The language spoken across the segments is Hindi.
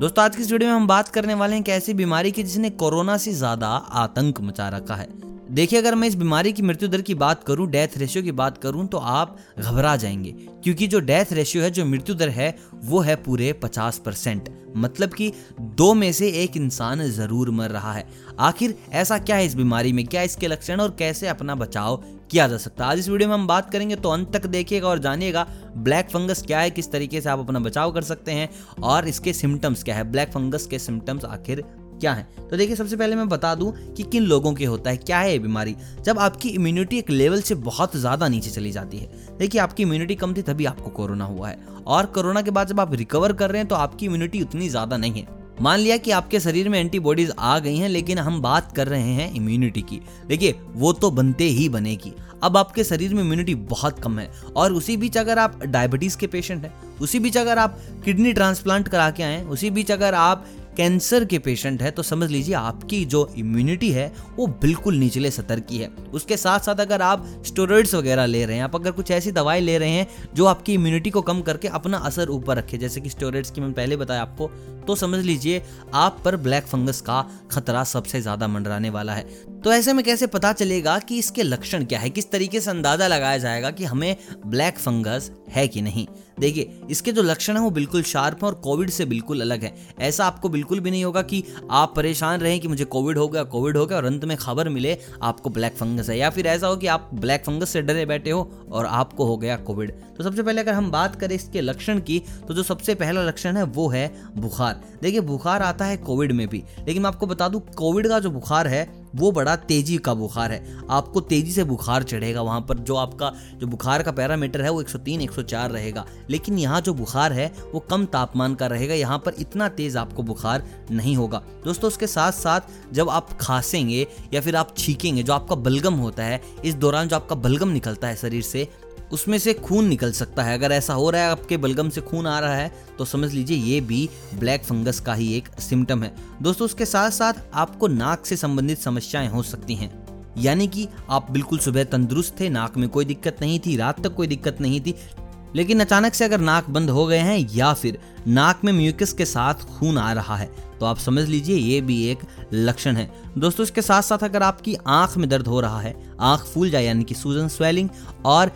दोस्तों, आज की इस वीडियो में हम बात करने वाले हैं कि ऐसी बीमारी की जिसने कोरोना से ज़्यादा आतंक मचा रखा है। देखिए, अगर मैं इस बीमारी की मृत्यु दर की बात करूँ डेथ रेशियो की बात करूँ तो आप घबरा जाएँगे। क्योंकि जो डेथ रेशियो है, जो मृत्यु दर है, वो है पूरे 50 परसेंट। मतलब कि दो में से एक इंसान ज़रूर मर रहा है। आखिर ऐसा क्या है इस बीमारी में? क्या इसके लक्षण और कैसे अपना बचाव किया जा सकता है? आज इस वीडियो में हम बात करेंगे तो अंत तक देखिएगा और जानिएगा ब्लैक फंगस क्या है, किस तरीके से आप अपना बचाव कर सकते हैं और इसके सिम्टम्स क्या है? ब्लैक फंगस के सिम्टम्स आखिर क्या है? तो देखिए, सबसे पहले मैं बता दूँ कि किन लोगों के होता है, क्या है ये बीमारी? जब आपकी इम्यूनिटी एक लेवल से बहुत ज़्यादा नीचे चली जाती है। देखिए, आपकी इम्यूनिटी कम थी तभी आपको कोरोना हुआ है। और कोरोना के बाद जब आप रिकवर कर रहे हैं तो आपकी इम्यूनिटी उतनी ज़्यादा नहीं है। मान लिया कि आपके शरीर में एंटीबॉडीज आ गई हैं, लेकिन हम बात कर रहे हैं इम्यूनिटी की। देखिए, वो तो बनते ही बनेगी। अब आपके शरीर में इम्यूनिटी बहुत कम है। और उसी बीच अगर आप डायबिटीज़ के पेशेंट हैं, उसी बीच अगर आप किडनी ट्रांसप्लांट करा के आए उसी बीच अगर आप कैंसर के पेशेंट है तो समझ लीजिए आपकी जो इम्यूनिटी है, वो बिल्कुल निचले सतर की है। उसके साथ साथ अगर आप स्टोरॉइड्स वगैरह ले रहे हैं, आप अगर कुछ ऐसी दवाई ले रहे हैं, जो आपकी इम्यूनिटी को कम करके अपना असर ऊपर रखे, जैसे कि स्टोरॉइड्स की मैंने पहले बताया आपको तो समझ लीजिए आप पर ब्लैक फंगस का खतरा सबसे ज़्यादा मंडराने वाला है। तो ऐसे में कैसे पता चलेगा कि इसके लक्षण क्या है? किस तरीके से अंदाज़ा लगाया जाएगा कि हमें ब्लैक फंगस है कि नहीं? देखिए, इसके जो लक्षण है वो बिल्कुल शार्प हैं और कोविड से बिल्कुल अलग है। ऐसा आपको बिल्कुल भी नहीं होगा कि आप परेशान रहें कि मुझे कोविड हो गया, कोविड हो गया और अंत में खबर मिले आपको ब्लैक फंगस है। या फिर ऐसा हो कि आप ब्लैक फंगस से डरे बैठे हो और आपको हो गया कोविड। तो सबसे पहले अगर हम बात करें इसके लक्षण की तो जो सबसे पहला लक्षण है वो है बुखार। देखिए, बुखार आता है कोविड में भी। लेकिन मैं आपको बता दूँ, कोविड का जो बुखार है वो बड़ा तेज़ी का बुखार है। आपको तेज़ी से बुखार चढ़ेगा वहाँ पर। जो आपका, जो बुखार का पैरामीटर है, वो 103 104 रहेगा। लेकिन यहाँ जो बुखार है, वो कम तापमान का रहेगा। यहाँ पर इतना तेज आपको बुखार नहीं होगा। दोस्तों, उसके साथ साथ जब आप खांसेंगे या फिर आप छीकेंगे, जो आपका बलगम होता है, इस दौरान जो आपका बलगम निकलता है शरीर से उसमें से खून निकल सकता है। अगर ऐसा हो रहा है, आपके बलगम से खून आ रहा है तो समझ लीजिए ये भी ब्लैक फंगस का ही एक सिम्टम है। दोस्तों, उसके साथ साथ आपको नाक से संबंधित समस्याएँ हो सकती हैं। यानी कि आप बिल्कुल सुबह तंदुरुस्त थे, नाक में कोई दिक्कत नहीं थी, रात तक कोई दिक्कत नहीं थी, लेकिन अचानक से अगर नाक बंद हो गए हैं या फिर नाक में म्यूकस के साथ खून आ रहा है तो आप समझ लीजिए ये भी एक लक्षण है। दोस्तों इसके साथ साथ अगर आपकी आँख में दर्द हो रहा है, आँख फूल जाए, यानी कि सूजन, स्वेलिंग और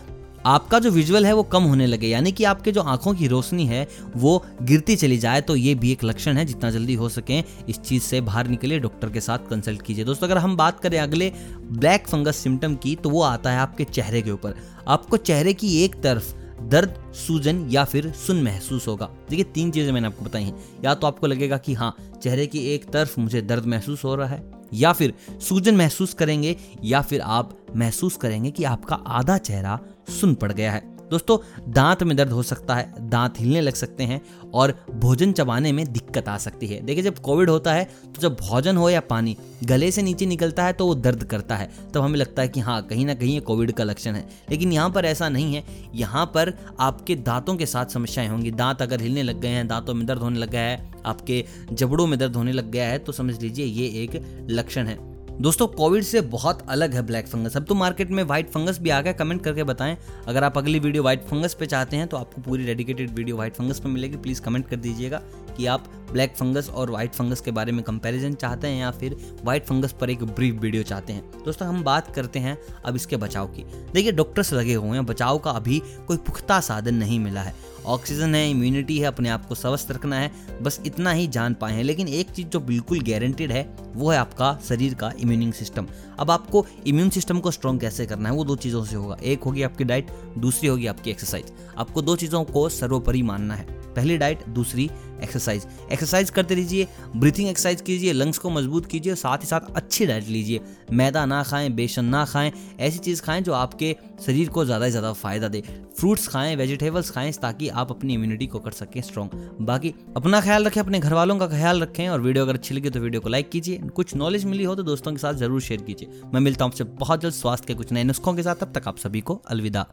आपका जो विजुअल है वो कम होने लगे, यानी कि आपके जो आँखों की रोशनी है, वो गिरती चली जाए तो ये भी एक लक्षण है, जितना जल्दी हो सके इस चीज़ से बाहर निकले डॉक्टर के साथ कंसल्ट कीजिए। दोस्तों, अगर हम बात करें अगले ब्लैक फंगस सिम्टम की तो वो आता है आपके चेहरे के ऊपर। आपको चेहरे की एक तरफ़ दर्द, सूजन या फिर सुन महसूस होगा। देखिए, तीन चीज़ें मैंने आपको बताई हैं। या तो आपको लगेगा कि हाँ चेहरे की एक तरफ़ मुझे दर्द महसूस हो रहा है, या फिर सूजन महसूस करेंगे, या फिर आप महसूस करेंगे कि आपका आधा चेहरा सुन पड़ गया है। दोस्तों, दांत में दर्द हो सकता है, दांत हिलने लग सकते हैं और भोजन चबाने में दिक्कत आ सकती है। देखिए, जब कोविड होता है तो जब भोजन हो या पानी गले से नीचे निकलता है तो वो दर्द करता है। तब तो हमें लगता है कि हाँ कहीं ना कहीं ये कोविड का लक्षण है। लेकिन यहाँ पर ऐसा नहीं है। यहाँ पर आपके दांतों के साथ समस्याएँ होंगी। दांत अगर हिलने लग गए हैं, दांतों में दर्द होने लग गया है, आपके जबड़ों में दर्द होने लग गया है तो समझ लीजिए ये एक लक्षण है। दोस्तों, कोविड से बहुत अलग है ब्लैक फंगस। अब तो मार्केट में व्हाइट फंगस भी आ गया, कमेंट करके बताएँ। अगर आप अगली वीडियो व्हाइट फंगस पे चाहते हैं तो आपको पूरी डेडिकेटेड वीडियो व्हाइट फंगस पर मिलेगी। प्लीज़ कमेंट कर दीजिएगा कि आप ब्लैक फंगस और व्हाइट फंगस के बारे में कंपैरिजन चाहते हैं या फिर व्हाइट फंगस पर एक ब्रीफ वीडियो चाहते हैं? दोस्तों, हम बात करते हैं अब इसके बचाव की। देखिए डॉक्टर्स लगे हुए हैं, बचाव का अभी कोई पुख्ता साधन नहीं मिला है। ऑक्सीजन है इम्यूनिटी है, अपने आप को स्वस्थ रखना है, बस इतना ही जान पाए हैं। लेकिन एक चीज़ जो बिल्कुल गारंटेड है, वो है आपका शरीर का इम्यूनिंग सिस्टम अब आपको इम्यून सिस्टम को स्ट्रॉन्ग कैसे करना है, वो दो चीज़ों से होगा। एक होगी आपकी डाइट दूसरी होगी आपकी एक्सरसाइज आपको दो चीज़ों को सर्वोपरि मानना है। पहली डाइट दूसरी एक्सरसाइज एक्सरसाइज करते रहिए ब्रीथिंग एक्सरसाइज कीजिए लंग्स को मज़बूत कीजिए, साथ ही साथ अच्छी डाइट लीजिए. मैदा ना खाएँ, बेसन ना खाएँ, ऐसी चीज़ खाएँ जो आपके शरीर को ज़्यादा से ज़्यादा फ़ायदा दे. फ्रूट्स खाएँ वेजिटेबल्स खाएँ, ताकि आप अपनी इम्यूनिटी को कर सकें स्ट्रॉन्ग बाकी अपना ख्याल रखें, अपने घर वालों का ख्याल रखें और वीडियो अगर अच्छी लगी तो वीडियो को लाइक कीजिए. कुछ नॉलेज मिली हो तो दोस्तों के साथ ज़रूर शेयर कीजिए. मैं मिलता हूँ आपसे बहुत जल्द स्वास्थ्य के कुछ नए नुस्खों के साथ. तब तक आप सभी को अलविदा.